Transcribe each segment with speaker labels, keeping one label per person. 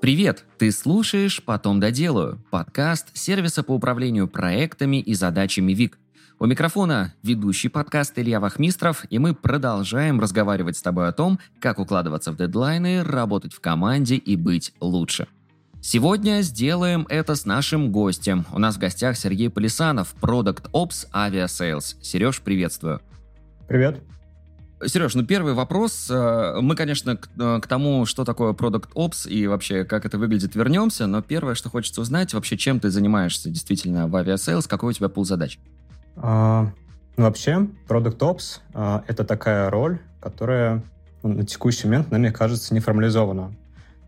Speaker 1: Привет! Ты слушаешь «Потом доделаю» – подкаст сервиса по управлению проектами и задачами WEEEK. У микрофона ведущий подкаст Илья Вахмистров, и мы продолжаем разговаривать с тобой о том, как укладываться в дедлайны, работать в команде и быть лучше. Сегодня сделаем это с нашим гостем. У нас в гостях Сергей Полисанов, Product Ops Aviasales. Сереж, приветствую.
Speaker 2: Привет.
Speaker 1: Сереж, ну первый вопрос. Э, мы, конечно, к, э, к тому, что такое Product Ops и вообще как это выглядит, вернемся. Но первое, что хочется узнать, вообще чем ты занимаешься действительно в Aviasales, какой у тебя пул задач?
Speaker 2: А, ну, вообще, Product Ops а, — это такая роль, которая ну, на текущий момент нами кажется не формализована.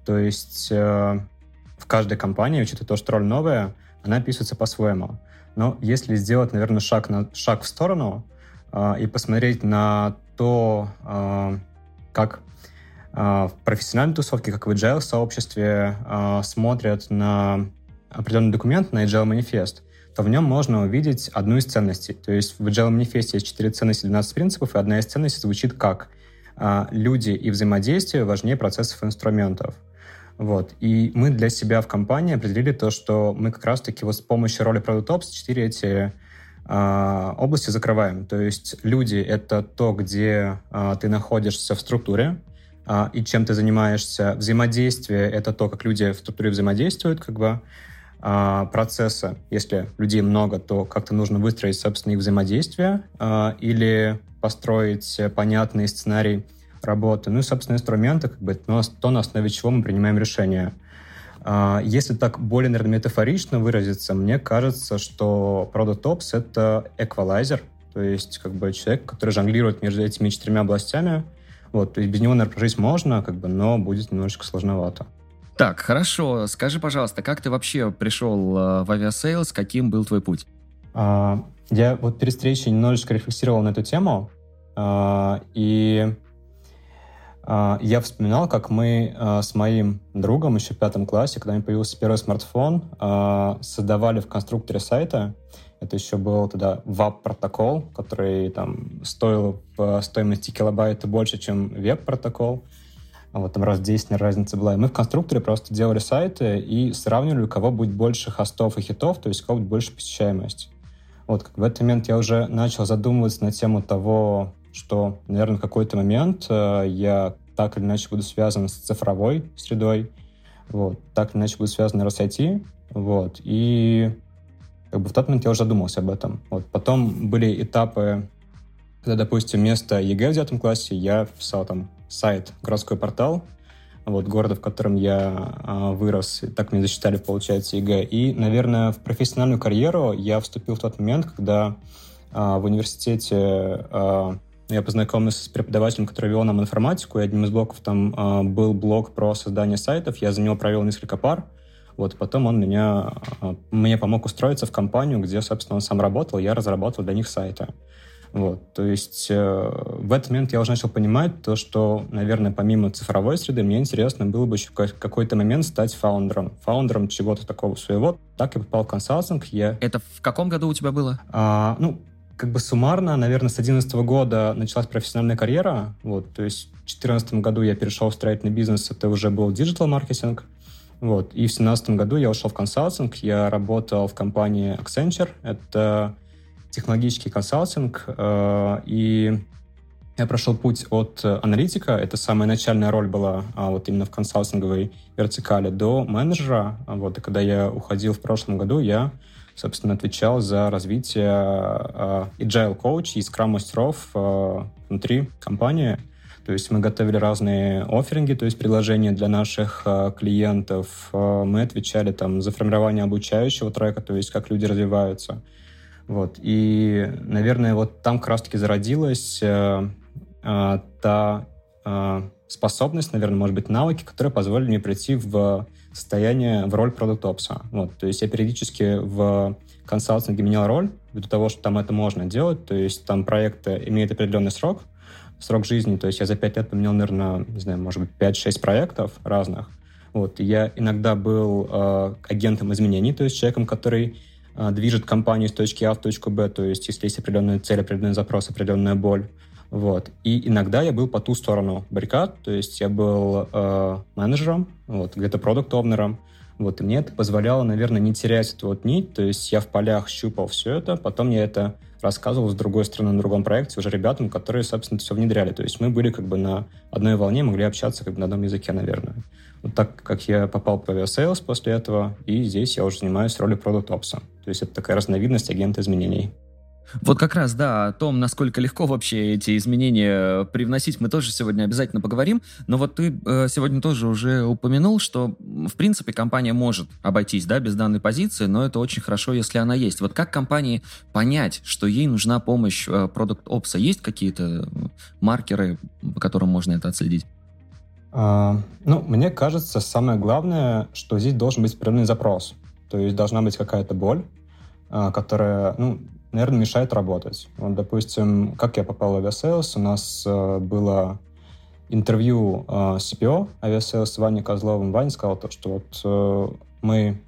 Speaker 2: То есть а, в каждой компании, учитывая то, что роль новая, она описывается по-своему. Но если сделать, наверное, шаг, на, шаг в сторону а, и посмотреть на то, а, как а, в профессиональной тусовке, как в agile сообществе а, смотрят на определенный документ, на agile манифест, то в нем можно увидеть одну из ценностей. То есть в agile манифесте есть четыре ценности, 12 принципов, и одна из ценностей звучит как люди и взаимодействие важнее процессов и инструментов. Вот. И мы для себя в компании определили то, что мы как раз-таки вот с помощью роли Product Ops четыре эти области закрываем. То есть люди — это то, где а, ты находишься в структуре, а, и чем ты занимаешься. Взаимодействие — это то, как люди в структуре взаимодействуют, как бы процессы. Если людей много, то как-то нужно выстроить, собственно, их взаимодействие или построить понятный сценарий работы. Ну и, собственно, инструменты, как бы, то, на основе чего мы принимаем решения. А, если так более, наверное, метафорично выразиться, мне кажется, что Product Ops — это эквалайзер, то есть как бы человек, который жонглирует между этими четырьмя областями. Вот, то есть без него, наверное, прожить можно, как бы, но будет немножечко сложновато.
Speaker 1: Так, хорошо. Скажи, пожалуйста, как ты вообще пришел э, в Aviasales, каким был твой путь?
Speaker 2: А, я вот перед встречей немножечко рефлексировал на эту тему, а, и я вспоминал, как мы а, с моим другом еще в пятом классе, когда у меня появился первый смартфон, а, создавали в конструкторе сайта. Это еще был тогда WAP-протокол, который там стоил по стоимости килобайта больше, чем веб-протокол. Вот там раз в 10 разница была. И мы в конструкторе просто делали сайты и сравнивали, у кого будет больше хостов и хитов, то есть у кого будет больше посещаемость. Вот как в этот момент я уже начал задумываться на тему того, что, наверное, в какой-то момент э, я так или иначе буду связан с цифровой средой, вот, так или иначе буду связан с RSIT, вот, и как бы в тот момент я уже задумался об этом. Вот. Потом были этапы, когда, допустим, вместо ЕГЭ в девятом классе я писал там сайт, городской портал, вот, города, в котором я э, вырос, так мне засчитали, получается, ЕГЭ. И, наверное, в профессиональную карьеру я вступил в тот момент, когда э, в университете э, я познакомился с преподавателем, который вел нам информатику, и одним из блоков там э, был блок про создание сайтов. Я за него провел несколько пар. Вот, потом он меня, э, мне помог устроиться в компанию, где, собственно, он сам работал, я разрабатывал для них сайты. Вот, то есть э, в этот момент я уже начал понимать то, что, наверное, помимо цифровой среды, мне интересно было бы еще в какой-то момент стать фаундером. Фаундером чего-то такого своего. Так я попал в консалтинг. Я...
Speaker 1: Это в каком году у тебя было?
Speaker 2: А, ну, как бы суммарно, наверное, с 2011 года началась профессиональная карьера. Вот, то есть в 2014 году я перешел в строительный бизнес, это уже был диджитал-маркетинг. Вот, и в 2017 году я ушел в консалтинг, я работал в компании Accenture, это технологический консалтинг, э, и я прошел путь от аналитика, это самая начальная роль была а, вот именно в консалтинговой вертикали, до менеджера. Вот, и когда я уходил в прошлом году, я собственно, отвечал за развитие uh, Agile Coach и Scrum мастеров внутри компании. То есть мы готовили разные офферинги, то есть предложения для наших uh, клиентов. Мы отвечали там за формирование обучающего трека, то есть как люди развиваются. Вот. И, наверное, вот там как раз-таки зародилась uh, uh, та uh, способность, наверное, может быть, навыки, которые позволили мне прийти в состояние в роль продукт-опса. Вот, то есть я периодически в консалтинге менял роль, ввиду того, что там это можно делать, то есть там проекты имеют определенный срок, срок жизни, то есть я за пять лет поменял, наверное, не знаю, может быть, 5-6 проектов разных. Вот, я иногда был э, агентом изменений, то есть человеком, который э, движет компанию с точки А в точку Б, то есть если есть определенная цель, определенный запрос, определенная боль. Вот. И иногда я был по ту сторону баррикад, то есть я был э, менеджером, вот, где-то продукт-овнером, вот, и мне это позволяло, наверное, не терять эту вот нить, то есть я в полях щупал все это, потом я это рассказывал с другой стороны на другом проекте уже ребятам, которые, собственно, все внедряли. То есть мы были как бы на одной волне, могли общаться как бы на одном языке, наверное. Вот так как я попал в Aviasales после этого, и здесь я уже занимаюсь ролью продукт опса. То есть это такая разновидность агента изменений.
Speaker 1: Вот как раз, да, о том, насколько легко вообще эти изменения привносить, мы тоже сегодня обязательно поговорим. Но вот ты э, сегодня тоже уже упомянул, что, в принципе, компания может обойтись, да, без данной позиции, но это очень хорошо, если она есть. Вот как компании понять, что ей нужна помощь э, продукт опса? Есть какие-то маркеры, по которым можно это отследить?
Speaker 2: А, ну, мне кажется, самое главное, что здесь должен быть определенный запрос. То есть должна быть какая-то боль, а, которая, ну, наверное, мешает работать. Вот, допустим, как я попал в авиасейлс, у нас э, было интервью э, CPO авиасейлс с Ваней Козловым. Ваня сказал то, что вот э, мы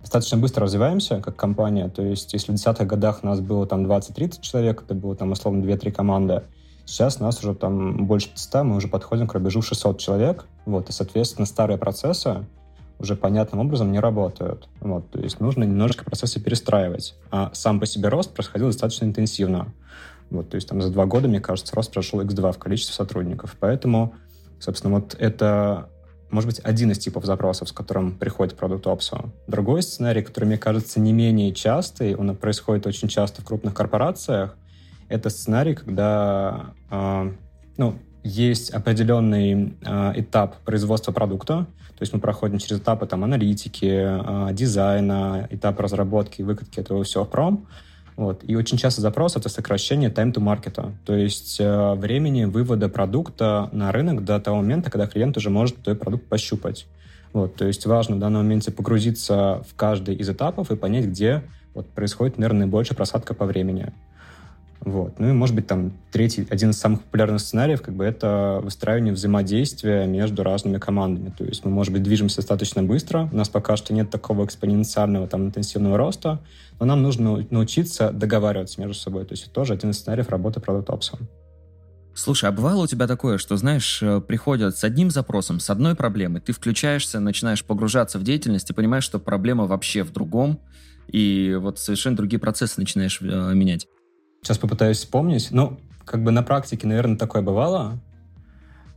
Speaker 2: достаточно быстро развиваемся как компания, то есть если в десятых годах у нас было там 20-30 человек, это было там условно 2-3 команды, сейчас нас уже там больше 100, мы уже подходим к рубежу 600 человек, вот, и, соответственно, старые процессы, уже понятным образом не работают. Вот, то есть нужно немножко процессы перестраивать. А сам по себе рост происходил достаточно интенсивно. Вот, то есть там за два года, мне кажется, рост прошел x2 в количестве сотрудников. Поэтому, собственно, вот это может быть один из типов запросов, с которым приходит продукт Opso. Другой сценарий, который, мне кажется, не менее частый, он происходит очень часто в крупных корпорациях, это сценарий, когда э, ну, есть определенный э, этап производства продукта, то есть мы проходим через этапы там, аналитики, э, дизайна, этап разработки выкатки этого всего в пром. Вот. И очень часто запрос — это сокращение time to market, то есть э, времени вывода продукта на рынок до того момента, когда клиент уже может этот продукт пощупать. Вот. То есть важно в данном моменте погрузиться в каждый из этапов и понять, где вот, происходит, наверное, наибольшая просадка по времени. Вот. Ну и, может быть, там третий, один из самых популярных сценариев, как бы это выстраивание взаимодействия между разными командами. То есть мы, может быть, движемся достаточно быстро, у нас пока что нет такого экспоненциального там интенсивного роста, но нам нужно научиться договариваться между собой. То есть это тоже один из сценариев работы продукт опса.
Speaker 1: Слушай, а бывало у тебя такое, что, знаешь, э, приходят с одним запросом, с одной проблемой, ты включаешься, начинаешь погружаться в деятельность и понимаешь, что проблема вообще в другом, и вот совершенно другие процессы начинаешь э, менять?
Speaker 2: Сейчас попытаюсь вспомнить. Ну, как бы на практике, наверное, такое бывало.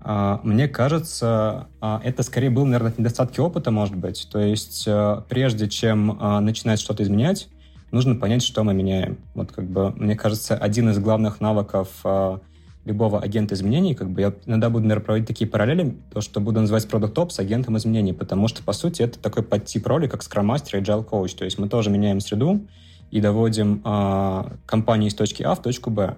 Speaker 2: А, мне кажется, а, это скорее был, наверное, недостатки опыта, может быть. То есть э, прежде чем а, начинать что-то изменять, нужно понять, что мы меняем. Вот как бы, мне кажется, один из главных навыков любого агента изменений, как бы я иногда буду, наверное, проводить такие параллели, то, что буду называть Product Ops с агентом изменений, потому что, по сути, это такой подтип роли, как Master и Agile Coach. То есть мы тоже меняем среду, и доводим а, компанию из точки А в точку Б.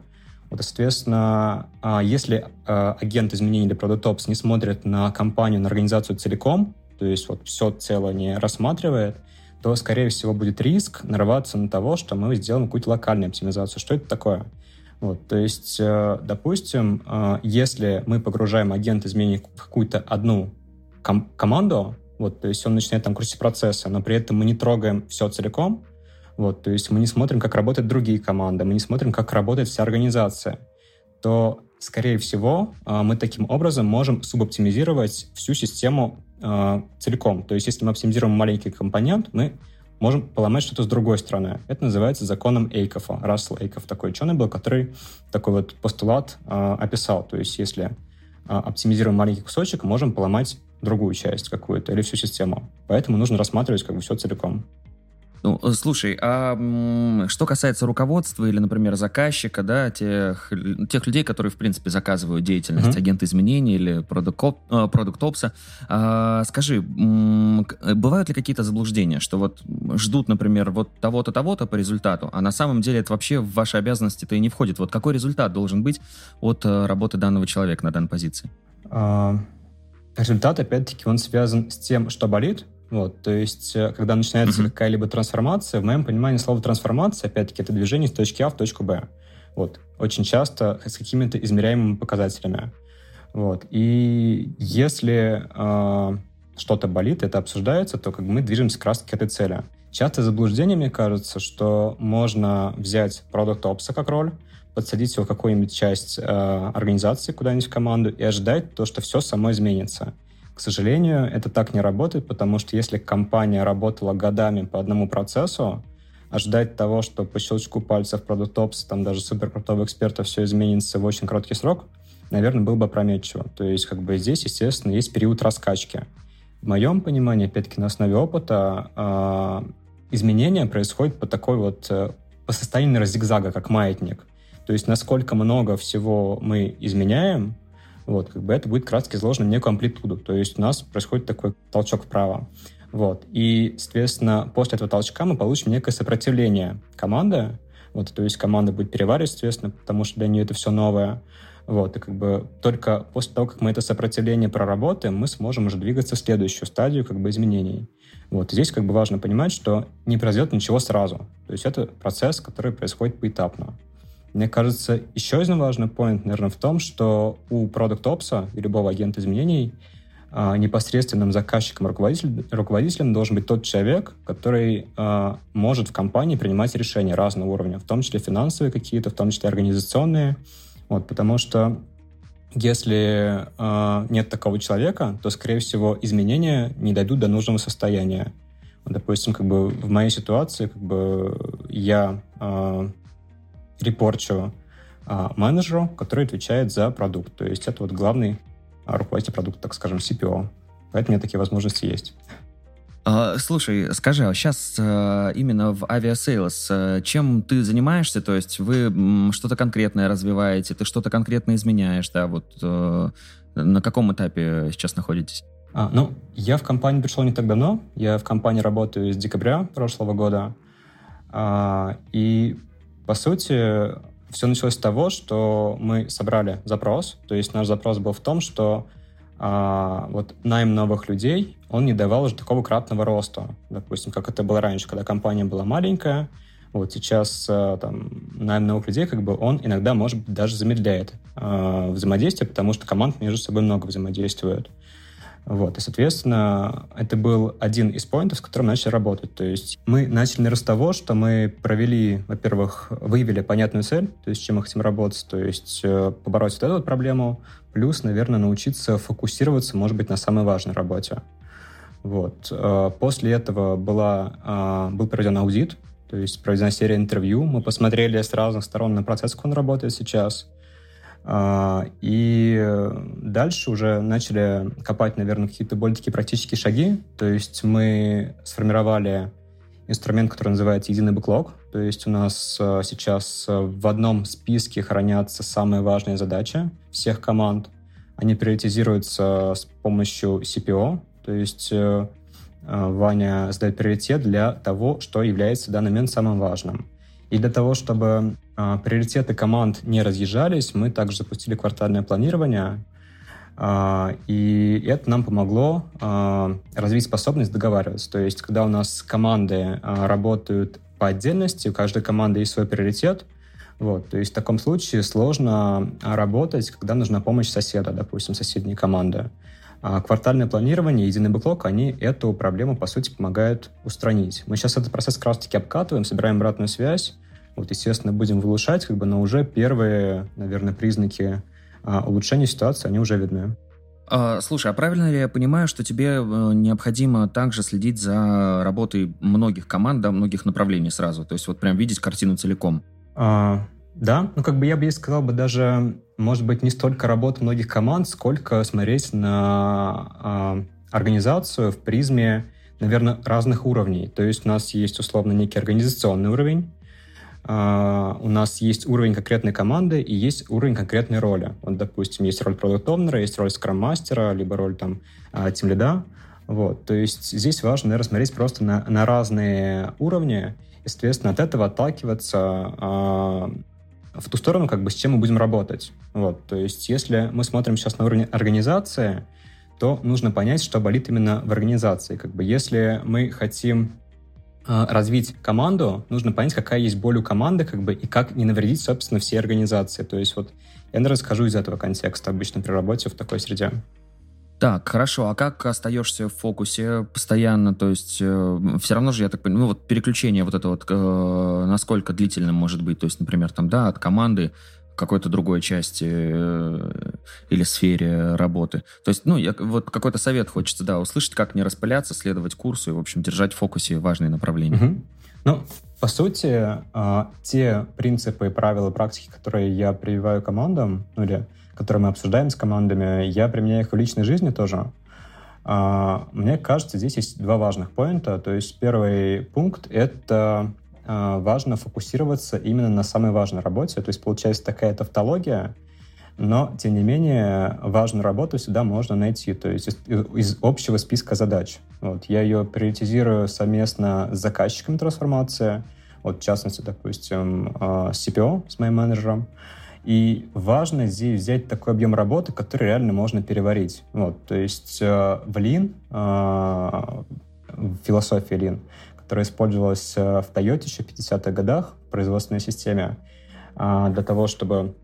Speaker 2: Вот, соответственно, а, если а, агент изменений или Product Ops не смотрит на компанию, на организацию целиком, то есть вот все целое не рассматривает, то, скорее всего, будет риск нарваться на того, что мы сделаем какую-то локальную оптимизацию. Что это такое? Вот, то есть, э, допустим, э, если мы погружаем агент изменений в какую-то одну ком- команду, вот, то есть он начинает там крутить процессы, но при этом мы не трогаем все целиком, вот, то есть мы не смотрим, как работают другие команды, мы не смотрим, как работает вся организация, то, скорее всего, а, мы таким образом можем субоптимизировать всю систему э, целиком. То есть если мы оптимизируем маленький компонент, мы можем поломать что-то с другой стороны. Это называется законом Эйкофа. Рассел Эйков такой ученый был, который такой вот постулат э, описал. То есть если э, оптимизируем маленький кусочек, можем поломать другую часть какую-то или всю систему. Поэтому нужно рассматривать как бы все целиком.
Speaker 1: Ну, э, слушай, а что касается руководства или, например, заказчика, да, тех, тех людей, которые, в принципе, заказывают деятельность mm-hmm. агента изменений или продукт опса, а, скажи, бывают ли какие-то заблуждения, что вот ждут, например, вот того-то, того-то по результату, а на самом деле это вообще в ваши обязанности-то и не входит. Вот какой результат должен быть от э, работы данного человека на данной позиции? А,
Speaker 2: результат, опять-таки, он связан с тем, что болит, вот, то есть, э, когда начинается uh-huh. какая-либо трансформация, в моем понимании слово трансформация, опять-таки, это движение с точки А в точку Б. Вот, очень часто с какими-то измеряемыми показателями. Вот, и если э, что-то болит, это обсуждается, то как бы мы движемся как раз к этой цели. Часто заблуждение, мне кажется, что можно взять продукт опса как роль, подсадить его в какую-нибудь часть э, организации, куда-нибудь в команду и ожидать то, что все само изменится. К сожалению, это так не работает, потому что если компания работала годами по одному процессу, ожидать того, что по щелчку пальцев продукт опс, там даже супер крутого эксперта все изменится в очень короткий срок, наверное, было бы опрометчиво. То есть как бы здесь, естественно, есть период раскачки. В моем понимании, опять-таки, на основе опыта э, изменения происходят по такой вот, э, по состоянию зигзага, как маятник. То есть насколько много всего мы изменяем, вот, как бы это будет кратко изложено в некую амплитуду. То есть у нас происходит такой толчок вправо. Вот. И, соответственно, после этого толчка мы получим некое сопротивление команды. Вот, то есть команда будет переваривать, соответственно, потому что для нее это все новое. Вот, и как бы только после того, как мы это сопротивление проработаем, мы сможем уже двигаться в следующую стадию как бы изменений. Вот, здесь как бы важно понимать, что не произойдет ничего сразу. То есть это процесс, который происходит поэтапно. Мне кажется, еще один важный point, наверное, в том, что у продукт опса и любого агента изменений а, непосредственным заказчиком, руководителем, руководителем должен быть тот человек, который а, может в компании принимать решения разного уровня, в том числе финансовые какие-то, в том числе организационные. Вот, потому что если э, нет такого человека, то, скорее всего, изменения не дойдут до нужного состояния. Вот, допустим, как бы в моей ситуации, как бы я э, репорчу э, менеджеру, который отвечает за продукт. То есть это вот главный руководитель продукта, так скажем, CPO. Поэтому у меня такие возможности есть.
Speaker 1: А, слушай, скажи, а сейчас э, именно в авиасейлс э, чем ты занимаешься? То есть вы что-то конкретное развиваете, ты что-то конкретно изменяешь, да? Вот э, на каком этапе сейчас находитесь?
Speaker 2: А, ну, я в компанию пришел не так давно. Я в компании работаю с декабря прошлого года. А, и, по сути, все началось с того, что мы собрали запрос. То есть наш запрос был в том, что а, вот найм новых людей, он не давал уже такого кратного роста. Допустим, как это было раньше, когда компания была маленькая, вот сейчас а, там, найм новых людей, как бы он иногда, может быть, даже замедляет э, взаимодействие, потому что команд между собой много взаимодействуют. Вот, и, соответственно, это был один из поинтов, с которым начали работать. То есть мы начали, наверное, с того, что мы провели, во-первых, выявили понятную цель, то есть чем мы хотим работать, то есть э, побороть вот эту вот проблему, плюс, наверное, научиться фокусироваться, может быть, на самой важной работе. Вот. Э, после этого была, э, был проведен аудит, то есть проведена серия интервью. Мы посмотрели с разных сторон на процесс, как он работает сейчас. А, и дальше уже начали копать, наверное, какие-то более такие практические шаги. То есть мы сформировали инструмент, который называется единый бэклог. То есть у нас а, сейчас в одном списке хранятся самые важные задачи всех команд. Они приоритизируются с помощью CPO. То есть э, а, Ваня задает приоритет для того, что является в данный момент самым важным. И для того, чтобы э, приоритеты команд не разъезжались, мы также запустили квартальное планирование, э, и это нам помогло э, развить способность договариваться. То есть, когда у нас команды работают по отдельности, у каждой команды есть свой приоритет, вот, то есть в таком случае сложно работать, когда нужна помощь соседа, допустим, соседней команды. А квартальное планирование, единый бэклог, они эту проблему, по сути, помогают устранить. Мы сейчас этот процесс как раз-таки обкатываем, собираем обратную связь, вот, естественно, будем улучшать, как бы, но уже первые, наверное, признаки а, улучшения ситуации, они уже видны.
Speaker 1: А, слушай, а правильно ли я понимаю, что тебе э, необходимо также следить за работой многих команд, да, многих направлений сразу? То есть вот прям видеть картину целиком?
Speaker 2: А, да, ну как бы я бы сказал бы даже, может быть, не столько работа многих команд, сколько смотреть на а, организацию в призме, наверное, разных уровней. То есть у нас есть условно некий организационный уровень, Uh, у нас есть уровень конкретной команды и есть уровень конкретной роли. Вот, допустим, есть роль продукт есть роль скрам-мастера, либо роль там тим лида. Вот, то есть здесь важно, наверное, смотреть просто на, на разные уровни, и, соответственно, от этого отталкиваться uh, в ту сторону, как бы с чем мы будем работать. Вот, то есть если мы смотрим сейчас на уровень организации, то нужно понять, что болит именно в организации. Как бы если мы хотим развить команду, нужно понять, какая есть боль у команды, как бы, и как не навредить, собственно, всей организации. То есть вот я расскажу из этого контекста обычно при работе в такой среде.
Speaker 1: Так, хорошо. А как остаешься в фокусе постоянно? То есть э, все равно же, я так понимаю, ну вот переключение вот это вот, э, насколько длительным может быть? То есть, например, там, да, от команды какой-то другой части э, или сфере работы. То есть, ну, я, вот какой-то совет хочется, да, услышать, как не распыляться, следовать курсу и, в общем, держать в фокусе важные направления.
Speaker 2: Угу. Ну, по сути, э, те принципы, правила, практики, которые я прививаю командам, ну или которые мы обсуждаем с командами, я применяю их в личной жизни тоже. А, мне кажется, здесь есть два важных поинта. То есть первый пункт — это важно фокусироваться именно на самой важной работе. То есть получается такая тавтология, но, тем не менее, важную работу всегда можно найти, то есть из, из общего списка задач. Вот, я ее приоритизирую совместно с заказчиком трансформации, вот, в частности, допустим, а, с CPO, с моим менеджером. И важно здесь взять такой объем работы, который реально можно переварить. Вот, то есть э, в Lean, э, в философии Lean, которая использовалась э, в Toyota еще в 50-х годах в производственной системе, э, для того, чтобы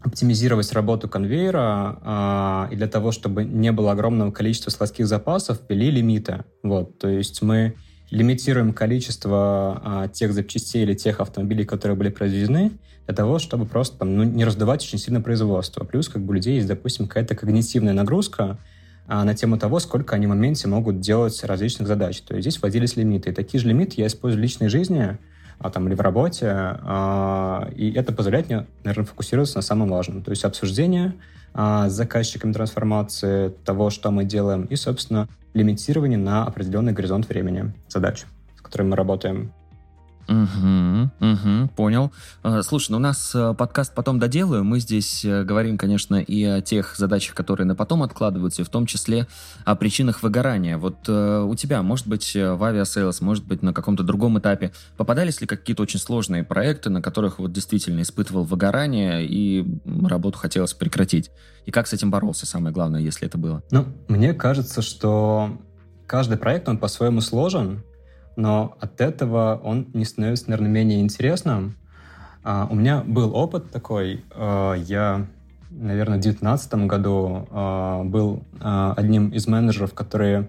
Speaker 2: оптимизировать работу конвейера, э, и для того, чтобы не было огромного количества складских запасов, ввели лимиты. Вот, то есть мы лимитируем количество а, тех запчастей или тех автомобилей, которые были произведены, для того, чтобы просто там, ну, не раздавать очень сильно производство. Плюс как бы у людей есть, допустим, какая-то когнитивная нагрузка а, на тему того, сколько они в моменте могут делать различных задач. То есть здесь вводились лимиты. И такие же лимиты я использую в личной жизни а, там, или в работе, а, и это позволяет мне, наверное, фокусироваться на самом важном. То есть обсуждение а, с заказчиками трансформации того, что мы делаем, и, собственно, лимитирование на определенный горизонт времени задач, с которыми мы работаем.
Speaker 1: Угу, угу, понял. А, слушай, ну у нас э, подкаст потом доделаю. Мы здесь э, говорим, конечно, и о тех задачах, которые на потом откладываются, и в том числе о причинах выгорания. Вот э, у тебя, может быть, в авиасейлс, может быть, на каком-то другом этапе попадались ли какие-то очень сложные проекты, на которых вот действительно испытывал выгорание и работу хотелось прекратить? И как с этим боролся, самое главное, если это было?
Speaker 2: Ну, мне кажется, что каждый проект, он по-своему сложен, но от этого он не становится, наверное, менее интересным. А, у меня был опыт такой. А, я, наверное, в 2019 году uh, был одним из менеджеров, который,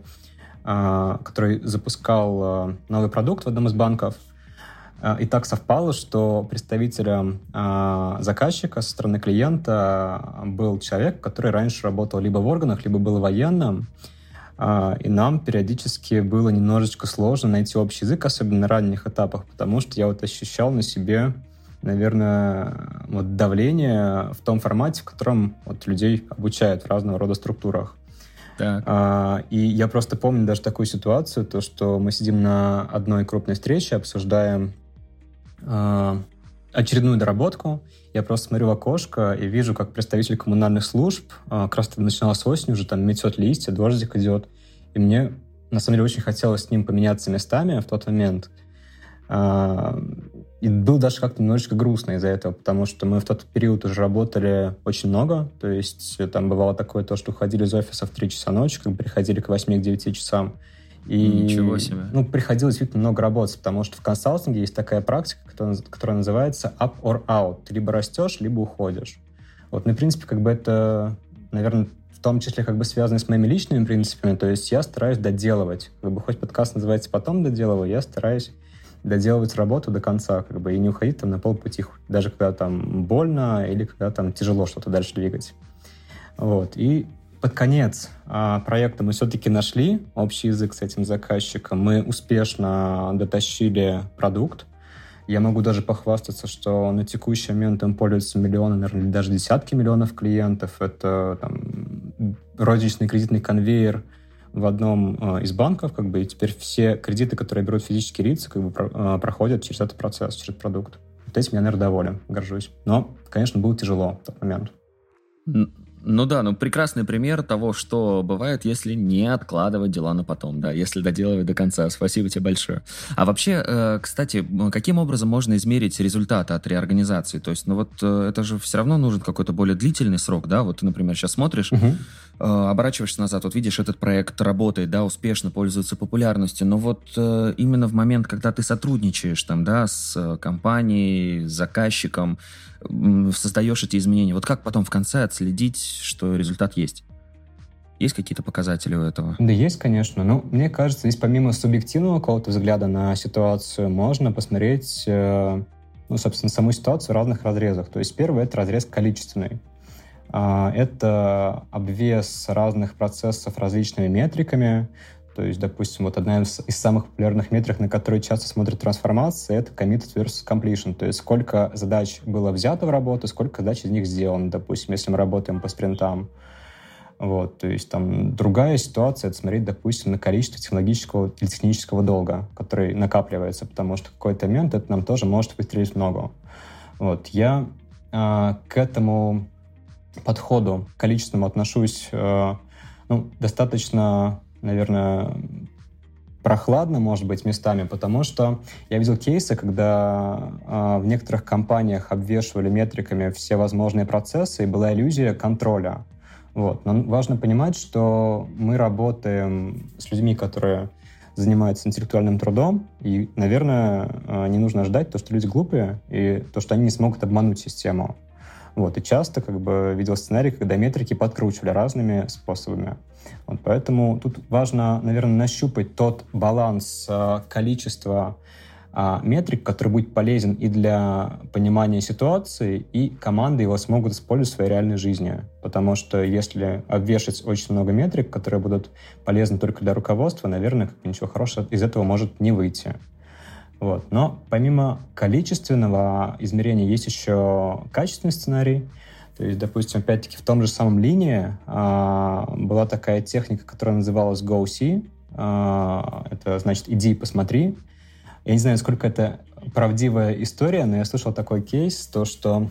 Speaker 2: который запускал новый продукт в одном из банков. И так совпало, что представителем заказчика со стороны клиента был человек, который раньше работал либо в органах, либо был военным. И нам периодически было немножечко сложно найти общий язык, особенно на ранних этапах, потому что я вот ощущал на себе, наверное, вот давление в том формате, в котором вот людей обучают в разного рода структурах. Так. А, и я просто помню даже такую ситуацию, то, что мы сидим на одной крупной встрече, обсуждаем а, очередную доработку. Я просто смотрю в окошко и вижу, как представитель коммунальных служб, а, как раз начиналось осенью, уже там метет листья, дождик идет. И мне, на самом деле, очень хотелось с ним поменяться местами в тот момент. А, и было даже как-то немножечко грустно из-за этого, потому что мы в тот период уже работали очень много. То есть там бывало такое то, что уходили из офиса в 3 часа ночи, как бы приходили к 8-9 часам.
Speaker 1: И, Ничего себе.
Speaker 2: Ну, приходилось действительно много работать, потому что в консалтинге есть такая практика, которая, которая называется up or out. Ты либо растешь, либо уходишь. Вот, ну, в принципе, как бы это, наверное, в том числе как бы связано с моими личными принципами. То есть я стараюсь доделывать. Как бы хоть подкаст называется «Потом доделываю», я стараюсь доделывать работу до конца, как бы, и не уходить там на полпути, даже когда там больно или когда там тяжело что-то дальше двигать. Вот. И под конец а, проекта мы все-таки нашли общий язык с этим заказчиком. Мы успешно дотащили продукт. Я могу даже похвастаться, что на текущий момент им пользуются миллионы, наверное, даже десятки миллионов клиентов. Это там, розничный кредитный конвейер в одном э, из банков, как бы, и теперь все кредиты, которые берут физические лица, как бы, про, э, проходят через этот процесс, через продукт. Вот этим я, наверное, доволен, горжусь. Но, конечно, было тяжело в тот момент.
Speaker 1: Ну да, ну прекрасный пример того, что бывает, если не откладывать дела на потом, да, если доделывать до конца. Спасибо тебе большое. А вообще, э, кстати, каким образом можно измерить результаты от реорганизации? То есть, ну вот э, это же все равно нужен какой-то более длительный срок, да? Вот ты, например, сейчас смотришь, угу. оборачиваешься назад, вот видишь, этот проект работает, да, успешно пользуется популярностью, но вот именно в момент, когда ты сотрудничаешь там, да, с компанией, с заказчиком, создаешь эти изменения, вот как потом в конце отследить, что результат есть? Есть какие-то показатели у этого?
Speaker 2: Да, есть, конечно. Но мне кажется, здесь помимо субъективного какого-то взгляда на ситуацию, можно посмотреть, э, ну, собственно, саму ситуацию в разных разрезах. То есть первый — это разрез количественный. А, это обвес разных процессов различными метриками. То есть, допустим, вот одна из, из самых популярных метрик, на которые часто смотрят трансформации, это committed versus completion. То есть, сколько задач было взято в работу, сколько задач из них сделано. Допустим, если мы работаем по спринтам. Вот, то есть там другая ситуация, это смотреть, допустим, на количество технологического или технического долга, который накапливается, потому что в какой-то момент это нам тоже может выстрелить много. Вот, я э, к этому подходу количественному отношусь э, ну, достаточно наверное, прохладно, может быть, местами, потому что я видел кейсы, когда э, в некоторых компаниях обвешивали метриками все возможные процессы, и была иллюзия контроля. Вот. Но важно понимать, что мы работаем с людьми, которые занимаются интеллектуальным трудом, и, наверное, э, не нужно ждать то, что люди глупые, и то, что они не смогут обмануть систему. Вот, и часто как бы видел сценарий, когда метрики подкручивали разными способами. Вот, поэтому тут важно, наверное, нащупать тот баланс э, количества э, метрик, который будет полезен и для понимания ситуации, и команды его смогут использовать в своей реальной жизни. Потому что если обвешать очень много метрик, которые будут полезны только для руководства, наверное, как ничего хорошего из этого может не выйти. Вот. Но помимо количественного измерения есть еще качественный сценарий. То есть, допустим, опять-таки в том же самом линии а, была такая техника, которая называлась Go-See. А, это значит «иди посмотри». Я не знаю, сколько это правдивая история, но я слышал такой кейс, то, что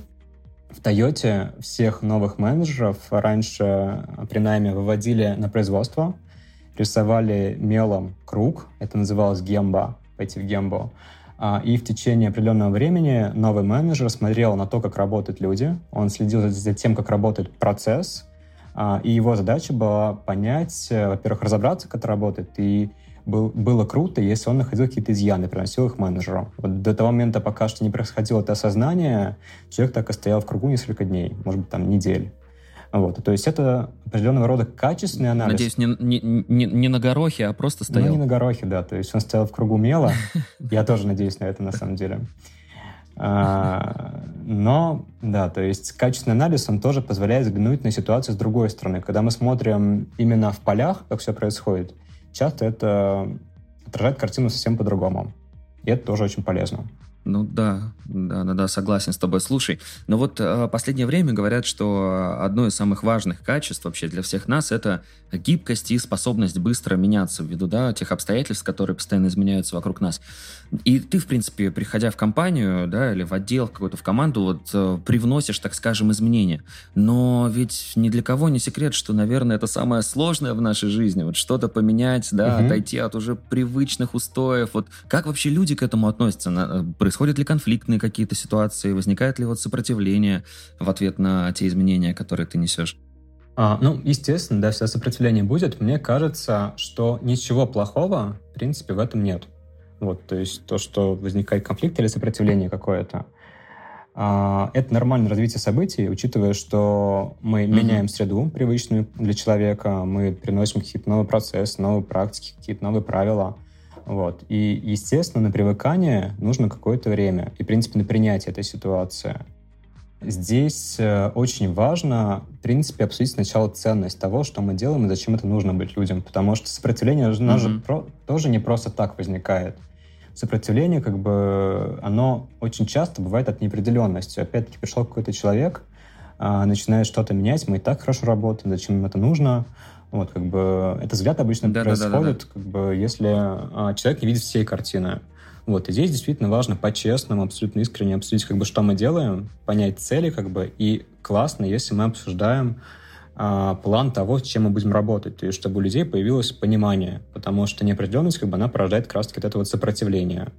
Speaker 2: в Тойоте всех новых менеджеров раньше при найме выводили на производство, рисовали мелом круг, это называлось гемба, пойти в Гембо. А, и в течение определенного времени новый менеджер смотрел на то, как работают люди, он следил за тем, как работает процесс, а, и его задача была понять, э, во-первых, разобраться, как это работает, и был, было круто, если он находил какие-то изъяны, приносил их менеджеру. Вот до того момента, пока что не происходило это осознание, человек так и стоял в кругу несколько дней, может быть, там недель. Вот. То есть это определенного рода качественный анализ.
Speaker 1: Надеюсь, не, не, не, не на горохе, а просто стоял.
Speaker 2: Ну, не на горохе, да. То есть он стоял в кругу мела. Я тоже надеюсь на это, на самом деле. А, но, да, то есть качественный анализ, он тоже позволяет взглянуть на ситуацию с другой стороны. Когда мы смотрим именно в полях, как все происходит, часто это отражает картину совсем по-другому. И это тоже очень полезно.
Speaker 1: Ну да, да, да, да, согласен с тобой. Слушай, но вот э, последнее время говорят, что одно из самых важных качеств вообще для всех нас это гибкость и способность быстро меняться ввиду да, тех обстоятельств, которые постоянно изменяются вокруг нас. И ты, в принципе, приходя в компанию, да, или в отдел, какую-то в команду, вот э, привносишь, так скажем, изменения. Но ведь ни для кого не секрет, что, наверное, это самое сложное в нашей жизни. Вот что-то поменять, да, угу. отойти от уже привычных устоев. Вот как вообще люди к этому относятся? Происходят ли конфликтные какие-то ситуации? Возникает ли вот сопротивление в ответ на те изменения, которые ты несешь?
Speaker 2: А, ну, естественно, да, всегда сопротивление будет. Мне кажется, что ничего плохого, в принципе, в этом нет. Вот, то есть то, что возникает конфликт или сопротивление какое-то, а, это нормальное развитие событий, учитывая, что мы mm-hmm. меняем среду привычную для человека, мы приносим какие-то новые процессы, новые практики, какие-то новые правила. Вот. И, естественно, на привыкание нужно какое-то время. И, в принципе, на принятие этой ситуации. Здесь э, очень важно, в принципе, обсудить сначала ценность того, что мы делаем и зачем это нужно быть людям, потому что сопротивление mm-hmm. нас же про- тоже не просто так возникает. Сопротивление, как бы, оно очень часто бывает от неопределенности. Опять-таки пришел какой-то человек, а, начинает что-то менять, мы и так хорошо работаем, зачем им это нужно? Вот, как бы, этот взгляд обычно да, происходит, да, да, да, да. как бы, если а, человек не видит всей картины. Вот, и здесь действительно важно по-честному, абсолютно искренне обсудить, как бы, что мы делаем, понять цели, как бы, и классно, если мы обсуждаем а, план того, с чем мы будем работать, то есть чтобы у людей появилось понимание, потому что неопределенность, как бы, она порождает как раз-таки вот это вот сопротивление.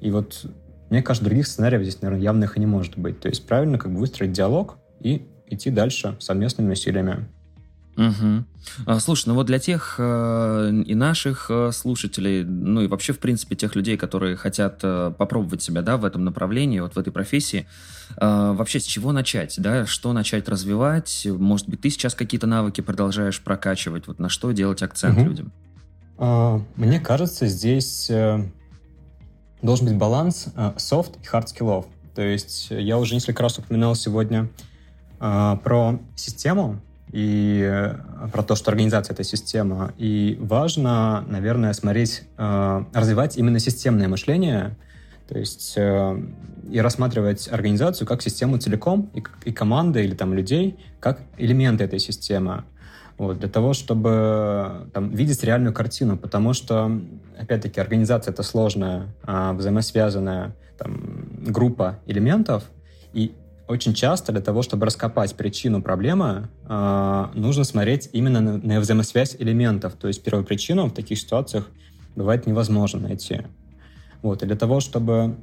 Speaker 2: И вот, мне кажется, других сценариев здесь, наверное, явных и не может быть. То есть правильно как бы выстроить диалог и идти дальше совместными усилиями.
Speaker 1: Угу. Слушай, ну вот для тех э, и наших э, слушателей, ну и вообще, в принципе, тех людей, которые хотят э, попробовать себя, да, в этом направлении, вот в этой профессии, э, вообще с чего начать, да, что начать развивать? Может быть, ты сейчас какие-то навыки продолжаешь прокачивать, вот на что делать акцент угу. людям?
Speaker 2: А, мне кажется, здесь э, должен быть баланс э, soft и hard скиллов. То есть я уже несколько раз упоминал сегодня про систему, и э, про то, что организация — это система. И важно, наверное, смотреть, э, развивать именно системное мышление, то есть э, и рассматривать организацию как систему целиком, и, и команды или там людей как элементы этой системы. Вот, для того, чтобы там, видеть реальную картину, потому что, опять-таки, организация — это сложная, взаимосвязанная там, группа элементов, и очень часто для того, чтобы раскопать причину проблемы, э, нужно смотреть именно на, на взаимосвязь элементов. То есть первую причину в таких ситуациях бывает невозможно найти. Вот, и для того, чтобы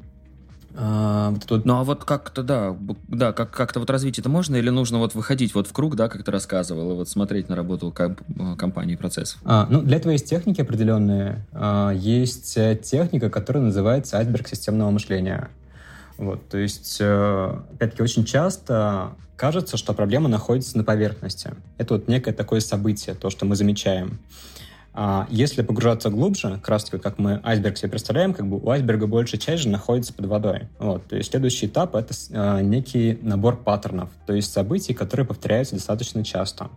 Speaker 1: а, вот тут... Ну а вот как-то, да, да, как- как-то вот развить это можно или нужно вот выходить вот в круг, да, как ты рассказывал, и вот смотреть на работу комп- компании и процессов?
Speaker 2: А, ну, для этого есть техники определенные. А, есть э, техника, которая называется айсберг системного мышления. Вот, то есть, э, опять-таки, очень часто кажется, что проблема находится на поверхности. Это вот некое такое событие, то, что мы замечаем. А если погружаться глубже, как раз таки, как мы айсберг себе представляем, как бы у айсберга большая часть же находится под водой. Вот, то есть следующий этап — это э, некий набор паттернов, то есть событий, которые повторяются достаточно часто.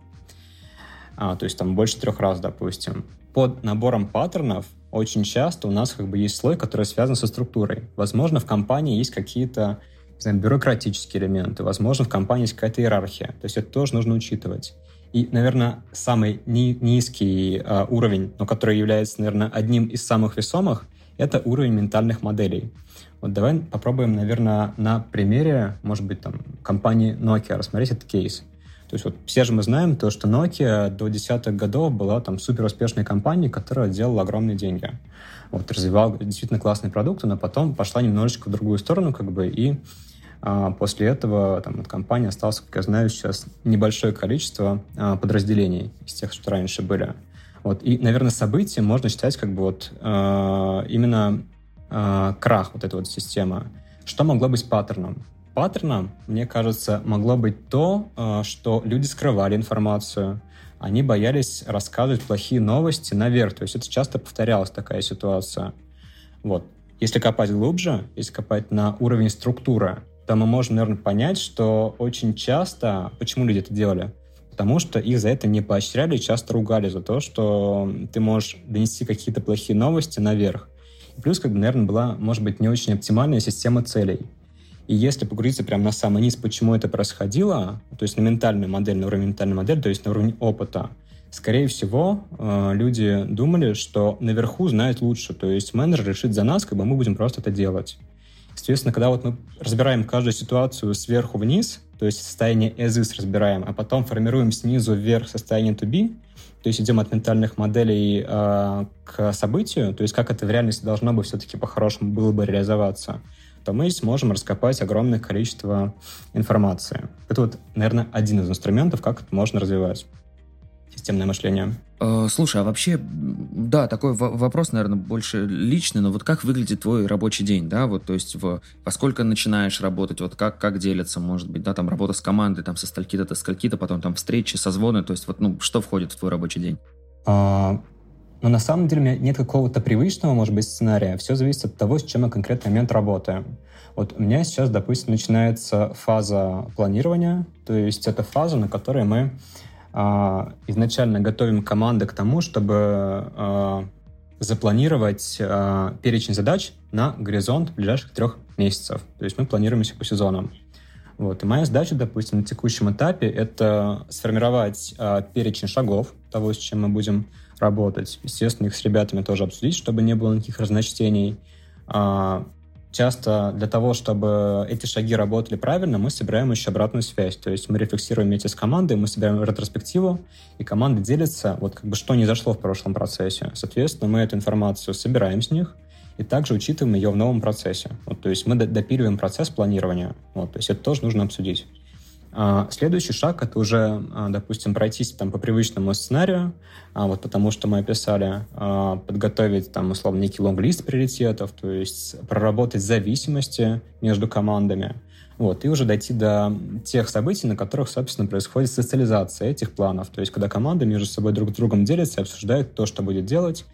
Speaker 2: А, то есть там больше трех раз, допустим. Под набором паттернов очень часто у нас как бы есть слой, который связан со структурой. Возможно, в компании есть какие-то знаю, бюрократические элементы, возможно, в компании есть какая-то иерархия. То есть это тоже нужно учитывать. И, наверное, самый ни- низкий э, уровень, но который является, наверное, одним из самых весомых, это уровень ментальных моделей. Вот давай попробуем, наверное, на примере, может быть, там, компании Nokia рассмотреть этот кейс. То есть вот все же мы знаем то, что Nokia до десятых годов была там супер успешной компанией, которая делала огромные деньги. Вот, развивала действительно классные продукты, но потом пошла немножечко в другую сторону, как бы, и а, после этого там от компании осталось, как я знаю, сейчас небольшое количество а, подразделений из тех, что раньше были. Вот, и, наверное, событием можно считать как бы вот а, именно а, крах вот этой вот системы. Что могло быть паттерном? Паттерном, мне кажется, могло быть то, э, что люди скрывали информацию, они боялись рассказывать плохие новости наверх. То есть это часто повторялась такая ситуация. Вот. Если копать глубже, если копать на уровень структуры, то мы можем, наверное, понять, что очень часто... Почему люди это делали? Потому что их за это не поощряли, часто ругали за то, что ты можешь донести какие-то плохие новости наверх. И плюс, как бы, наверное, была, может быть, не очень оптимальная система целей. И если погрузиться прямо на самый низ, почему это происходило, то есть на ментальную модель, на уровень ментальной модели, то есть на уровень опыта, скорее всего, э, люди думали, что наверху знают лучше, то есть менеджер решит за нас, как бы мы будем просто это делать. Соответственно, когда вот мы разбираем каждую ситуацию сверху вниз, то есть состояние as is разбираем, а потом формируем снизу вверх состояние to be, то есть идем от ментальных моделей э, к событию, то есть как это в реальности должно бы все-таки по-хорошему было бы реализоваться – то мы сможем раскопать огромное количество информации. Это вот, наверное, один из инструментов, как это можно развивать системное мышление.
Speaker 1: Э, слушай, а вообще, да, такой вопрос, наверное, больше личный, но вот как выглядит твой рабочий день, да, вот, то есть в, во сколько начинаешь работать, вот как, как делится, может быть, да, там работа с командой, там со скольки-то до скольки-то, потом там встречи, созвоны, то есть вот, ну, что входит в твой рабочий день?
Speaker 2: А, но на самом деле нет какого-то привычного, может быть, сценария. Все зависит от того, с чем я конкретный момент работаю. Вот у меня сейчас, допустим, начинается фаза планирования, то есть это фаза, на которой мы а, изначально готовим команды к тому, чтобы а, запланировать а, перечень задач на горизонт ближайших трех месяцев. То есть мы планируемся по сезонам. Вот. И моя задача, допустим, на текущем этапе — это сформировать а, перечень шагов того, с чем мы будем работать. Естественно, их с ребятами тоже обсудить, чтобы не было никаких разночтений. А, часто для того, чтобы эти шаги работали правильно, мы собираем еще обратную связь. То есть мы рефлексируем вместе с командой, мы собираем ретроспективу, и команда делится, вот как бы что не зашло в прошлом процессе. Соответственно, мы эту информацию собираем с них, и также учитываем ее в новом процессе. Вот, то есть мы допиливаем процесс планирования. Вот, то есть это тоже нужно обсудить. А, следующий шаг — это уже, а, допустим, пройтись там по привычному сценарию, а, вот потому что мы описали, подготовить там, условно, некий лонг-лист приоритетов, то есть проработать зависимости между командами, вот, и уже дойти до тех событий, на которых, собственно, происходит социализация этих планов. То есть, когда команды между собой друг с другом делятся, обсуждают то, что будет делать,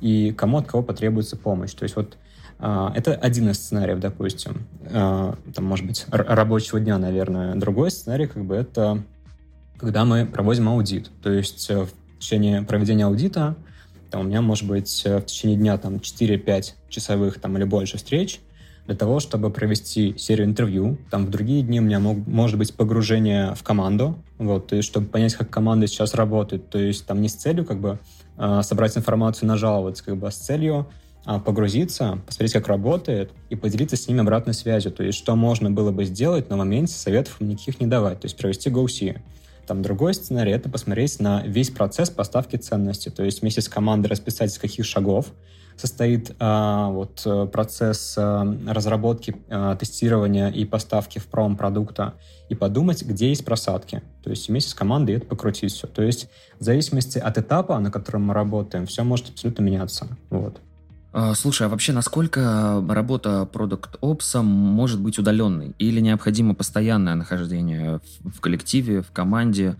Speaker 2: и кому от кого потребуется помощь. То есть, вот это один из сценариев, допустим, а, там, может быть, рабочего дня, наверное. Другой сценарий, как бы, это когда мы проводим аудит. То есть э, в течение проведения аудита там, у меня может быть э, в течение дня там 4-5 часовых там, или больше встреч для того, чтобы провести серию интервью. Там в другие дни у меня мог, может быть погружение в команду, вот, то есть чтобы понять, как команда сейчас работает. То есть там не с целью как бы а, собрать информацию, нажаловаться, как бы, а с целью а, погрузиться, посмотреть, как работает, и поделиться с ними обратной связью. То есть, что можно было бы сделать на моменте, советов никаких не давать. То есть, провести GoSee. Там другой сценарий — это посмотреть на весь процесс поставки ценности. То есть, вместе с командой расписать, из каких шагов состоит а, вот, э, процесс а, разработки, а, тестирования и поставки в промпродукта, и подумать, где есть просадки. То есть вместе с командой это покрутить все. То есть в зависимости от этапа, на котором мы работаем, все может абсолютно меняться. Вот.
Speaker 1: А, слушай, а вообще насколько работа продукт опса может быть удаленной? Или необходимо постоянное нахождение в коллективе, в команде?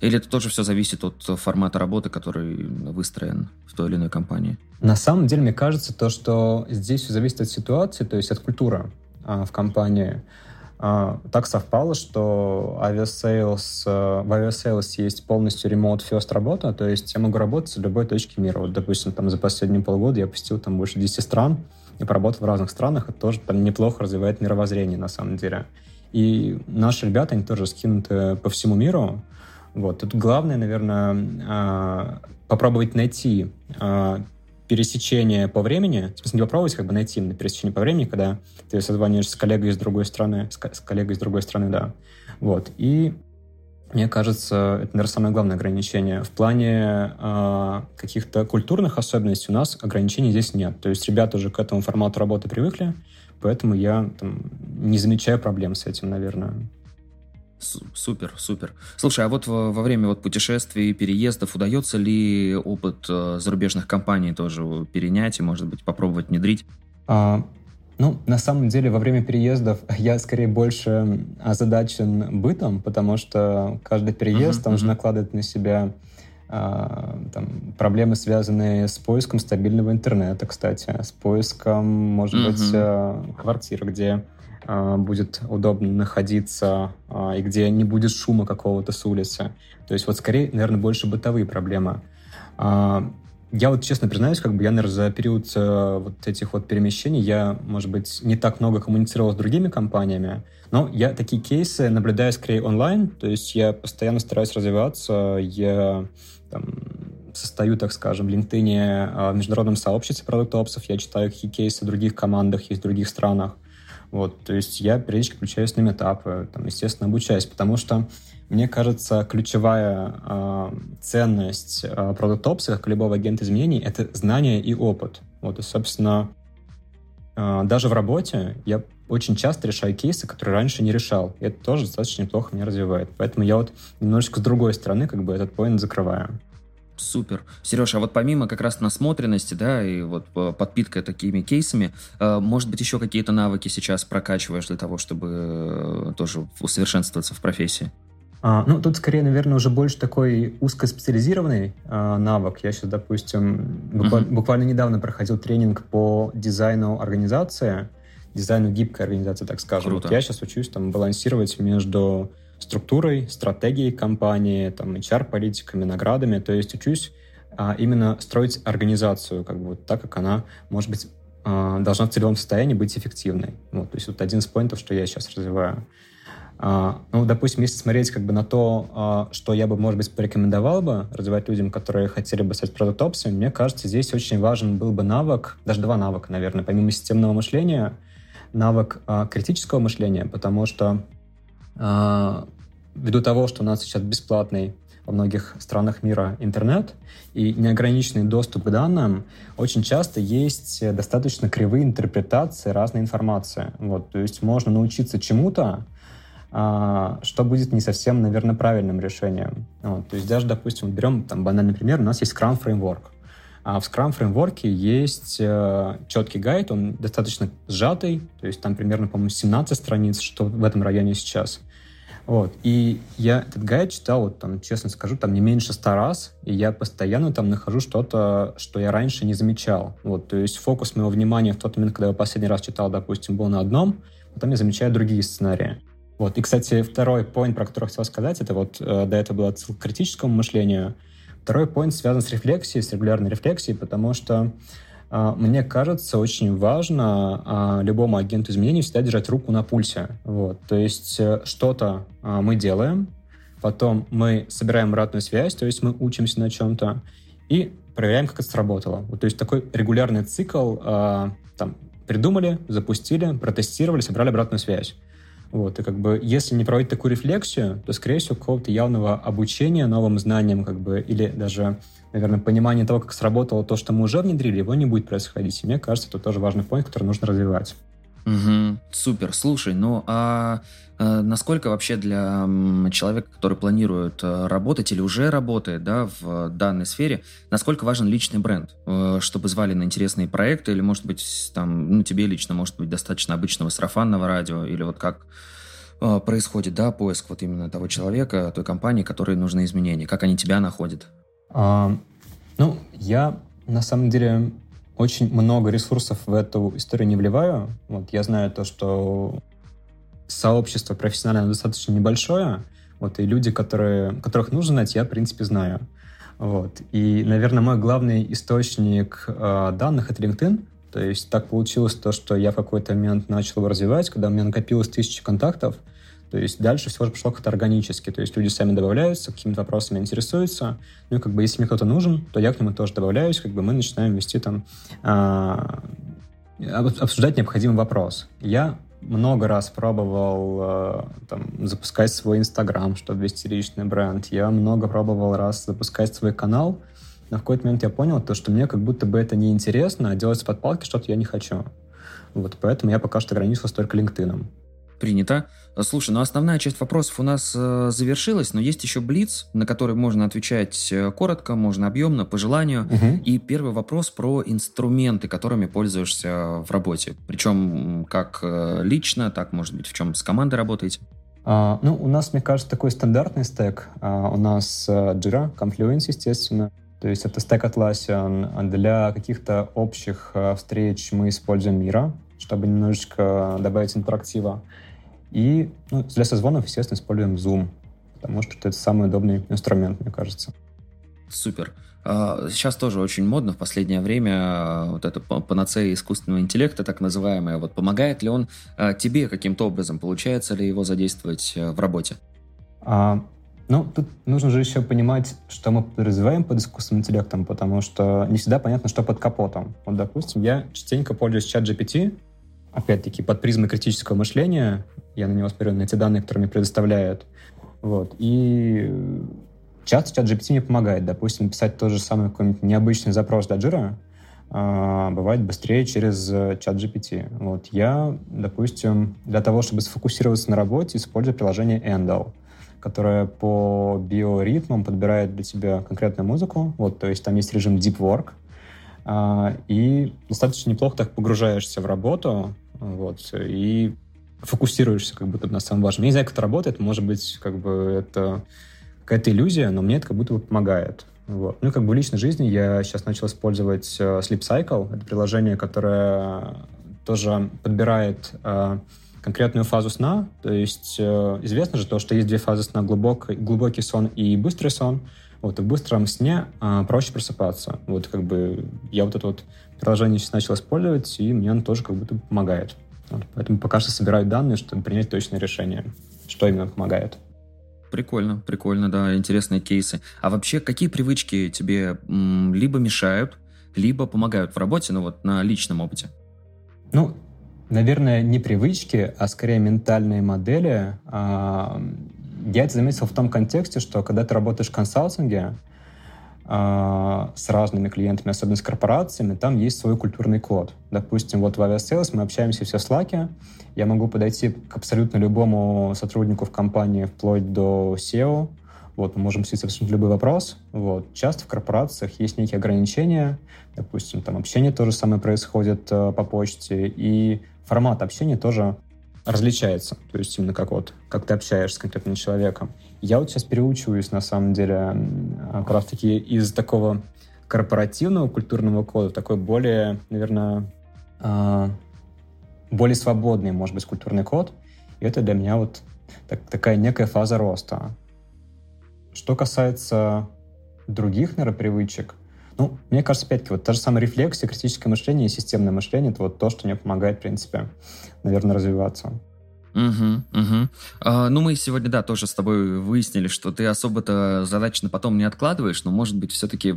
Speaker 1: Или это тоже все зависит от формата работы, который выстроен в той или иной компании?
Speaker 2: На самом деле, мне кажется, то, что здесь все зависит от ситуации, то есть от культуры а, в компании. А, так совпало, что авиасейлс, э, в авиасейлс есть полностью remote first работа, то есть я могу работать в любой точке мира. Вот, допустим, там за последние полгода я посетил там больше 10 стран и поработал в разных странах. Это тоже там неплохо развивает мировоззрение на самом деле. И наши ребята, они тоже скинуты по всему миру. Вот. Тут главное, наверное, а, попробовать найти а, пересечение по времени, в смысле не попробовать как бы найти именно пересечение по времени, когда ты созваниваешься с коллегой из другой страны, с, с коллегой из другой страны, да. Вот. И мне кажется, это, наверное, самое главное ограничение. В плане э, каких-то культурных особенностей у нас ограничений здесь нет. То есть ребята уже к этому формату работы привыкли, поэтому я там, не замечаю проблем с этим, наверное.
Speaker 1: Супер, супер. Слушай, а вот во, во время вот путешествий, переездов удается ли опыт э, зарубежных компаний тоже перенять и, может быть, попробовать внедрить?
Speaker 2: А, ну, на самом деле, во время переездов я скорее больше озадачен бытом, потому что каждый переезд, uh-huh, он uh-huh. же накладывает на себя а, там, проблемы, связанные с поиском стабильного интернета, кстати, с поиском, может uh-huh. быть, а, квартир, где будет удобно находиться а, и где не будет шума какого-то с улицы. То есть вот скорее, наверное, больше бытовые проблемы. А, я вот честно признаюсь, как бы я, наверное, за период э, вот этих вот перемещений я, может быть, не так много коммуницировал с другими компаниями, но я такие кейсы наблюдаю скорее онлайн, то есть я постоянно стараюсь развиваться, я там, состою, так скажем, в LinkedIn в международном сообществе продуктопсов, я читаю какие кейсы в других командах есть в других странах. Вот, то есть я периодически включаюсь на метапы, там, естественно, обучаюсь, потому что мне кажется, ключевая э, ценность э, Product Ops, как любого агента изменений, это знание и опыт. Вот, и, собственно, э, даже в работе я очень часто решаю кейсы, которые раньше не решал. И это тоже достаточно неплохо меня развивает. Поэтому я вот немножечко с другой стороны как бы этот поинт закрываю.
Speaker 1: Супер. Сереж, а вот помимо как раз насмотренности, да, и вот э, подпитка такими кейсами, э, может быть, еще какие-то навыки сейчас прокачиваешь для того, чтобы э, тоже усовершенствоваться в профессии?
Speaker 2: А, ну, тут скорее, наверное, уже больше такой узкоспециализированный а, навык. Я сейчас, допустим, буквально, uh-huh. буквально недавно проходил тренинг по дизайну организации, дизайну гибкой организации, так скажем. Круто. Вот я сейчас учусь там балансировать между структурой, стратегией компании, там, HR-политиками, наградами. То есть учусь а, именно строить организацию, как бы вот так, как она, может быть, а, должна в целевом состоянии быть эффективной. Вот, то есть вот один из поинтов, что я сейчас развиваю. А, ну, допустим, если смотреть как бы на то, а, что я бы, может быть, порекомендовал бы развивать людям, которые хотели бы стать продуктопсами, мне кажется, здесь очень важен был бы навык, даже два навыка, наверное, помимо системного мышления, навык а, критического мышления, потому что ввиду того, что у нас сейчас бесплатный во многих странах мира интернет и неограниченный доступ к данным, очень часто есть достаточно кривые интерпретации разной информации. Вот, то есть можно научиться чему-то, а, что будет не совсем, наверное, правильным решением. Вот, то есть даже, допустим, берем там банальный пример, у нас есть Scrum Framework. А в Scrum Framework есть э, четкий гайд, он достаточно сжатый, то есть там примерно, по-моему, 17 страниц, что в этом районе сейчас. Вот. И я этот гайд читал, вот, там, честно скажу, там не меньше ста раз, и я постоянно там нахожу что-то, что я раньше не замечал. Вот. То есть фокус моего внимания в тот момент, когда я последний раз читал, допустим, был на одном, потом я замечаю другие сценарии. Вот. И, кстати, второй point, про который хотел сказать, это вот э, до этого была отсылка к критическому мышлению. Второй point связан с рефлексией, с регулярной рефлексией, потому что мне кажется, очень важно э, любому агенту изменений всегда держать руку на пульсе. Вот. То есть э, что-то э, мы делаем, потом мы собираем обратную связь, то есть мы учимся на чем-то, и проверяем, как это сработало. Вот, то есть такой регулярный цикл там, придумали, запустили, протестировали, собрали обратную связь. Вот, и как бы, если не проводить такую рефлексию, то, скорее всего, какого-то явного обучения новым знаниям, как бы, или даже, наверное, понимания того, как сработало то, что мы уже внедрили, его не будет происходить. И мне кажется, это тоже важный point, который нужно развивать.
Speaker 1: Угу, супер. Слушай, ну а э, насколько вообще для человека, который планирует э, работать или уже работает да, в данной сфере, насколько важен личный бренд, э, чтобы звали на интересные проекты, или, может быть, там, ну, тебе лично, может быть, достаточно обычного сарафанного радио, или вот как происходит, да, поиск вот именно того человека, той компании, которой нужны изменения, как они тебя находят?
Speaker 2: А, ну, я на самом деле очень много ресурсов в эту историю не вливаю. Вот я знаю то, что сообщество профессиональное достаточно небольшое, вот, и люди, которые, которых нужно знать, я, в принципе, знаю. Вот. И, наверное, мой главный источник э, данных — это LinkedIn. То есть так получилось то, что я в какой-то момент начал его развивать, когда у меня накопилось тысячи контактов, то есть дальше все же пошло как-то органически. То есть люди сами добавляются, какими-то вопросами интересуются. Ну и как бы если мне кто-то нужен, то я к нему тоже добавляюсь. Как бы мы начинаем вести там а, обсуждать необходимый вопрос. Я много раз пробовал э, там, запускать свой Инстаграм, чтобы вести личный бренд. Я много пробовал раз запускать свой канал, но в какой-то момент я понял, то, что мне как будто бы это неинтересно, а делать с подпалки что-то я не хочу. Вот, поэтому я пока что ограничился только LinkedIn.
Speaker 1: Принято. Слушай, ну основная часть вопросов у нас э, завершилась, но есть еще блиц, на который можно отвечать э, коротко, можно объемно, по желанию. Угу. И первый вопрос про инструменты, которыми пользуешься в работе. Причем как э, лично, так, может быть, в чем с командой работаете?
Speaker 2: А, ну, у нас, мне кажется, такой стандартный стек. А, у нас а, Jira, Confluence, естественно. То есть это стек Atlassian. Для каких-то общих а, встреч мы используем Mira, чтобы немножечко добавить интерактива. И ну, для созвонов, естественно, используем Zoom, потому что это самый удобный инструмент, мне кажется.
Speaker 1: Супер. А, сейчас тоже очень модно в последнее время а, вот это панацея искусственного интеллекта, так называемая. Вот помогает ли он а, тебе каким-то образом? Получается ли его задействовать в работе?
Speaker 2: А, ну, тут нужно же еще понимать, что мы подразумеваем под искусственным интеллектом, потому что не всегда понятно, что под капотом. Вот, допустим, я частенько пользуюсь чат GPT, опять-таки, под призмой критического мышления, я на него смотрю, на эти данные, которые мне предоставляют. Вот. И часто чат GPT мне помогает. Допустим, писать тот же самый какой-нибудь необычный запрос до Jira а, бывает быстрее через чат GPT. Вот. Я, допустим, для того, чтобы сфокусироваться на работе, использую приложение Endel, которое по биоритмам подбирает для тебя конкретную музыку. Вот, то есть там есть режим Deep Work, а, и достаточно неплохо так погружаешься в работу, вот, и фокусируешься как будто на самом важном. Я не знаю, как это работает, может быть, как бы это какая-то иллюзия, но мне это как будто бы помогает. Вот. Ну и как бы в личной жизни я сейчас начал использовать э, Sleep Cycle. Это приложение, которое тоже подбирает э, конкретную фазу сна. То есть э, известно же то, что есть две фазы сна, глубокий, глубокий сон и быстрый сон. Вот, и в быстром сне э, проще просыпаться. Вот как бы я вот это вот приложение сейчас начал использовать, и мне оно тоже как будто помогает. Вот, поэтому пока что собираю данные, чтобы принять точное решение, что именно помогает.
Speaker 1: Прикольно, прикольно, да, интересные кейсы. А вообще, какие привычки тебе м, либо мешают, либо помогают в работе, ну вот на личном опыте?
Speaker 2: Ну, наверное, не привычки, а скорее ментальные модели. А, я это заметил в том контексте, что когда ты работаешь в консалтинге, с разными клиентами, особенно с корпорациями, там есть свой культурный код. Допустим, вот в Aviasales мы общаемся все в Slack, я могу подойти к абсолютно любому сотруднику в компании, вплоть до SEO, вот, мы можем обсудить абсолютно любой вопрос. Вот. Часто в корпорациях есть некие ограничения. Допустим, там общение то же самое происходит э, по почте, и формат общения тоже различается. То есть именно как вот, как ты общаешься с конкретным человеком. Я вот сейчас переучиваюсь, на самом деле, как раз-таки из такого корпоративного культурного кода, такой более, наверное, э, более свободный, может быть, культурный код. И это для меня вот так, такая некая фаза роста. Что касается других, наверное, привычек, ну, мне кажется, опять-таки, вот та же самая рефлексия, критическое мышление и системное мышление — это вот то, что мне помогает, в принципе, наверное, развиваться.
Speaker 1: Угу, угу. А, ну, мы сегодня, да, тоже с тобой выяснили, что ты особо-то задачи на потом не откладываешь, но, может быть, все-таки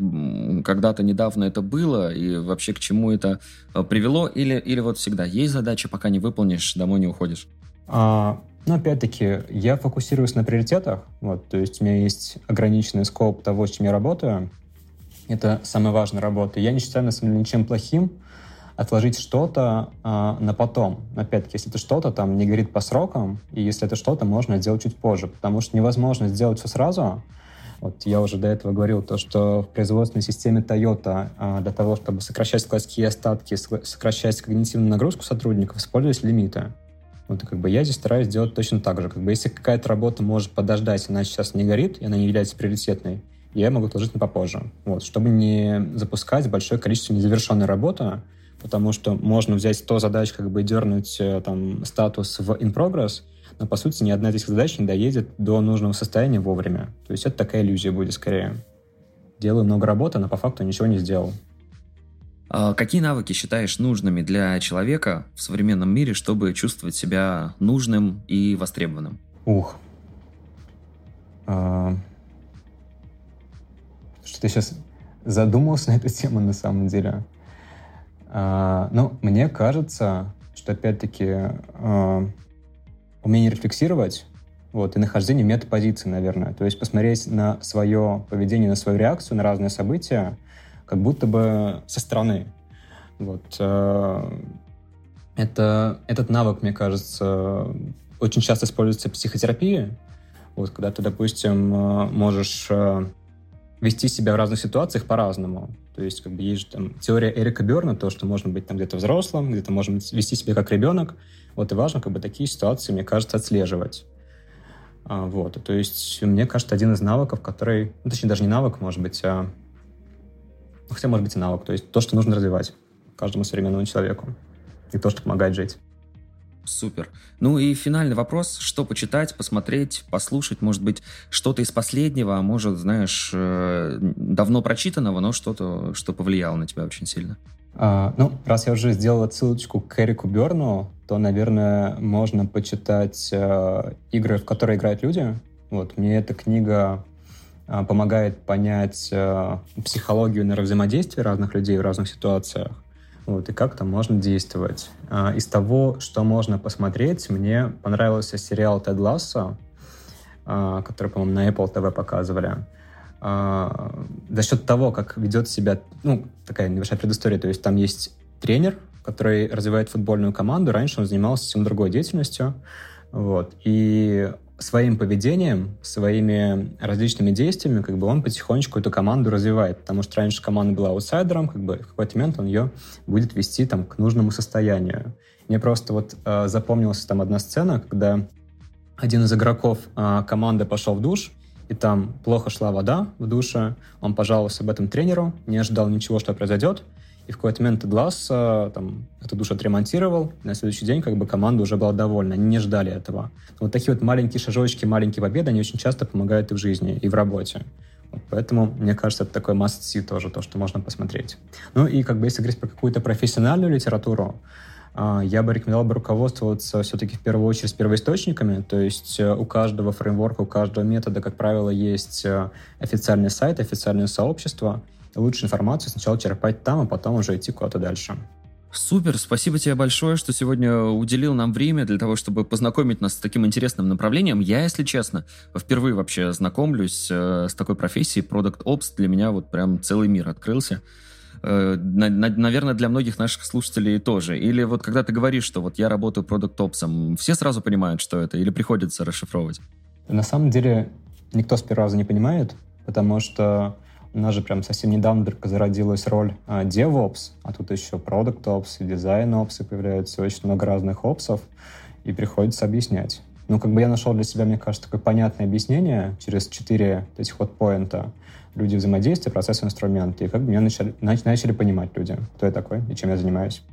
Speaker 1: когда-то недавно это было, и вообще к чему это а, привело, или, или вот всегда есть задача, пока не выполнишь, домой не уходишь?
Speaker 2: А, ну, опять-таки, я фокусируюсь на приоритетах, вот, то есть у меня есть ограниченный скоп того, с чем я работаю, это самая важная работа. Я не считаю, на самом деле, ничем плохим, отложить что-то э, на потом. Опять-таки, если это что-то там не горит по срокам, и если это что-то можно сделать чуть позже, потому что невозможно сделать все сразу. Вот я уже до этого говорил то, что в производственной системе Toyota э, для того, чтобы сокращать складские остатки, сокращать когнитивную нагрузку сотрудников, использовались лимиты. Вот как бы я здесь стараюсь делать точно так же. Как бы если какая-то работа может подождать, она сейчас не горит, и она не является приоритетной, я могу отложить на попозже. Вот, чтобы не запускать большое количество незавершенной работы, потому что можно взять 100 задач, как бы дернуть э, там статус в in progress, но по сути ни одна из этих задач не доедет до нужного состояния вовремя. То есть это такая иллюзия будет скорее. Делаю много работы, но по факту ничего не сделал.
Speaker 1: А какие навыки считаешь нужными для человека в современном мире, чтобы чувствовать себя нужным и востребованным?
Speaker 2: Ух. А... Что ты сейчас задумался на эту тему на самом деле? А, ну, мне кажется, что опять-таки а, умение рефлексировать вот, и нахождение метапозиции, наверное. То есть посмотреть на свое поведение, на свою реакцию на разные события, как будто бы со стороны. Вот. А, это, этот навык, мне кажется, очень часто используется в психотерапии. Вот, когда ты, допустим, можешь вести себя в разных ситуациях по-разному. То есть, как бы есть там теория Эрика Берна, то, что можно быть там где-то взрослым, где-то можно вести себя как ребенок. Вот и важно, как бы такие ситуации, мне кажется, отслеживать. А, вот, то есть, мне кажется, один из навыков, который, ну, точнее, даже не навык, может быть, а, ну, хотя, может быть, и навык, то есть то, что нужно развивать каждому современному человеку, и то, что помогает жить.
Speaker 1: Супер. Ну и финальный вопрос. Что почитать, посмотреть, послушать? Может быть, что-то из последнего, а может, знаешь, э, давно прочитанного, но что-то, что повлияло на тебя очень сильно?
Speaker 2: А, ну, раз я уже сделал ссылочку к Эрику Берну, то, наверное, можно почитать э, игры, в которые играют люди. Вот, мне эта книга э, помогает понять э, психологию нейровзаимодействия разных людей в разных ситуациях. Вот, и как там можно действовать. А, из того, что можно посмотреть, мне понравился сериал «Тед Лассо», а, который, по-моему, на Apple TV показывали. А, за счет того, как ведет себя, ну, такая небольшая предыстория, то есть там есть тренер, который развивает футбольную команду. Раньше он занимался совсем другой деятельностью. Вот. И своим поведением, своими различными действиями, как бы он потихонечку эту команду развивает, потому что раньше команда была аутсайдером, как бы в какой-то момент он ее будет вести там к нужному состоянию. Мне просто вот э, запомнилась там одна сцена, когда один из игроков э, команды пошел в душ, и там плохо шла вода в душе, он пожаловался об этом тренеру, не ожидал ничего, что произойдет, и в какой-то момент Глаз там, эту душ отремонтировал, и на следующий день как бы команда уже была довольна, они не ждали этого. Вот такие вот маленькие шажочки, маленькие победы, они очень часто помогают и в жизни, и в работе. Вот поэтому, мне кажется, это такой must-see тоже, то, что можно посмотреть. Ну и как бы если говорить про какую-то профессиональную литературу, а, я бы рекомендовал бы руководствоваться все-таки в первую очередь первоисточниками, то есть э, у каждого фреймворка, у каждого метода, как правило, есть э, официальный сайт, официальное сообщество, лучше информацию сначала черпать там, а потом уже идти куда-то дальше.
Speaker 1: Супер, спасибо тебе большое, что сегодня уделил нам время для того, чтобы познакомить нас с таким интересным направлением. Я, если честно, впервые вообще знакомлюсь э, с такой профессией. Product Ops для меня вот прям целый мир открылся. Э, на, на, наверное, для многих наших слушателей тоже. Или вот когда ты говоришь, что вот я работаю Product Ops, все сразу понимают, что это, или приходится расшифровывать?
Speaker 2: На самом деле никто с первого раза не понимает, потому что у нас же прям совсем недавно только зародилась роль а, DevOps, а тут еще Product Ops и Design Ops, и появляется очень много разных опсов, и приходится объяснять. Ну, как бы я нашел для себя, мне кажется, такое понятное объяснение через четыре этих вот поинта. Люди взаимодействия, процессы, инструменты. И как бы меня начали, начали понимать люди, кто я такой и чем я занимаюсь.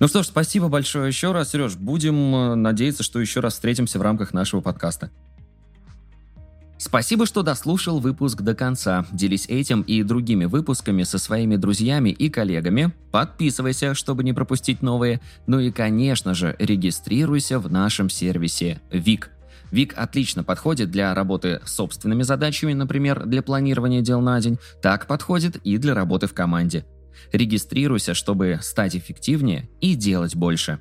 Speaker 1: Ну что ж, спасибо большое еще раз, Сереж. Будем э, надеяться, что еще раз встретимся в рамках нашего подкаста. Спасибо, что дослушал выпуск до конца. Делись этим и другими выпусками со своими друзьями и коллегами. Подписывайся, чтобы не пропустить новые. Ну и, конечно же, регистрируйся в нашем сервисе ВИК. ВИК отлично подходит для работы с собственными задачами, например, для планирования дел на день. Так подходит и для работы в команде. Регистрируйся, чтобы стать эффективнее и делать больше.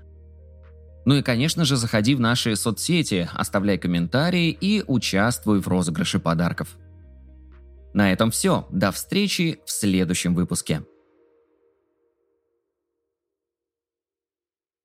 Speaker 1: Ну и, конечно же, заходи в наши соцсети, оставляй комментарии и участвуй в розыгрыше подарков. На этом все. До встречи в следующем выпуске.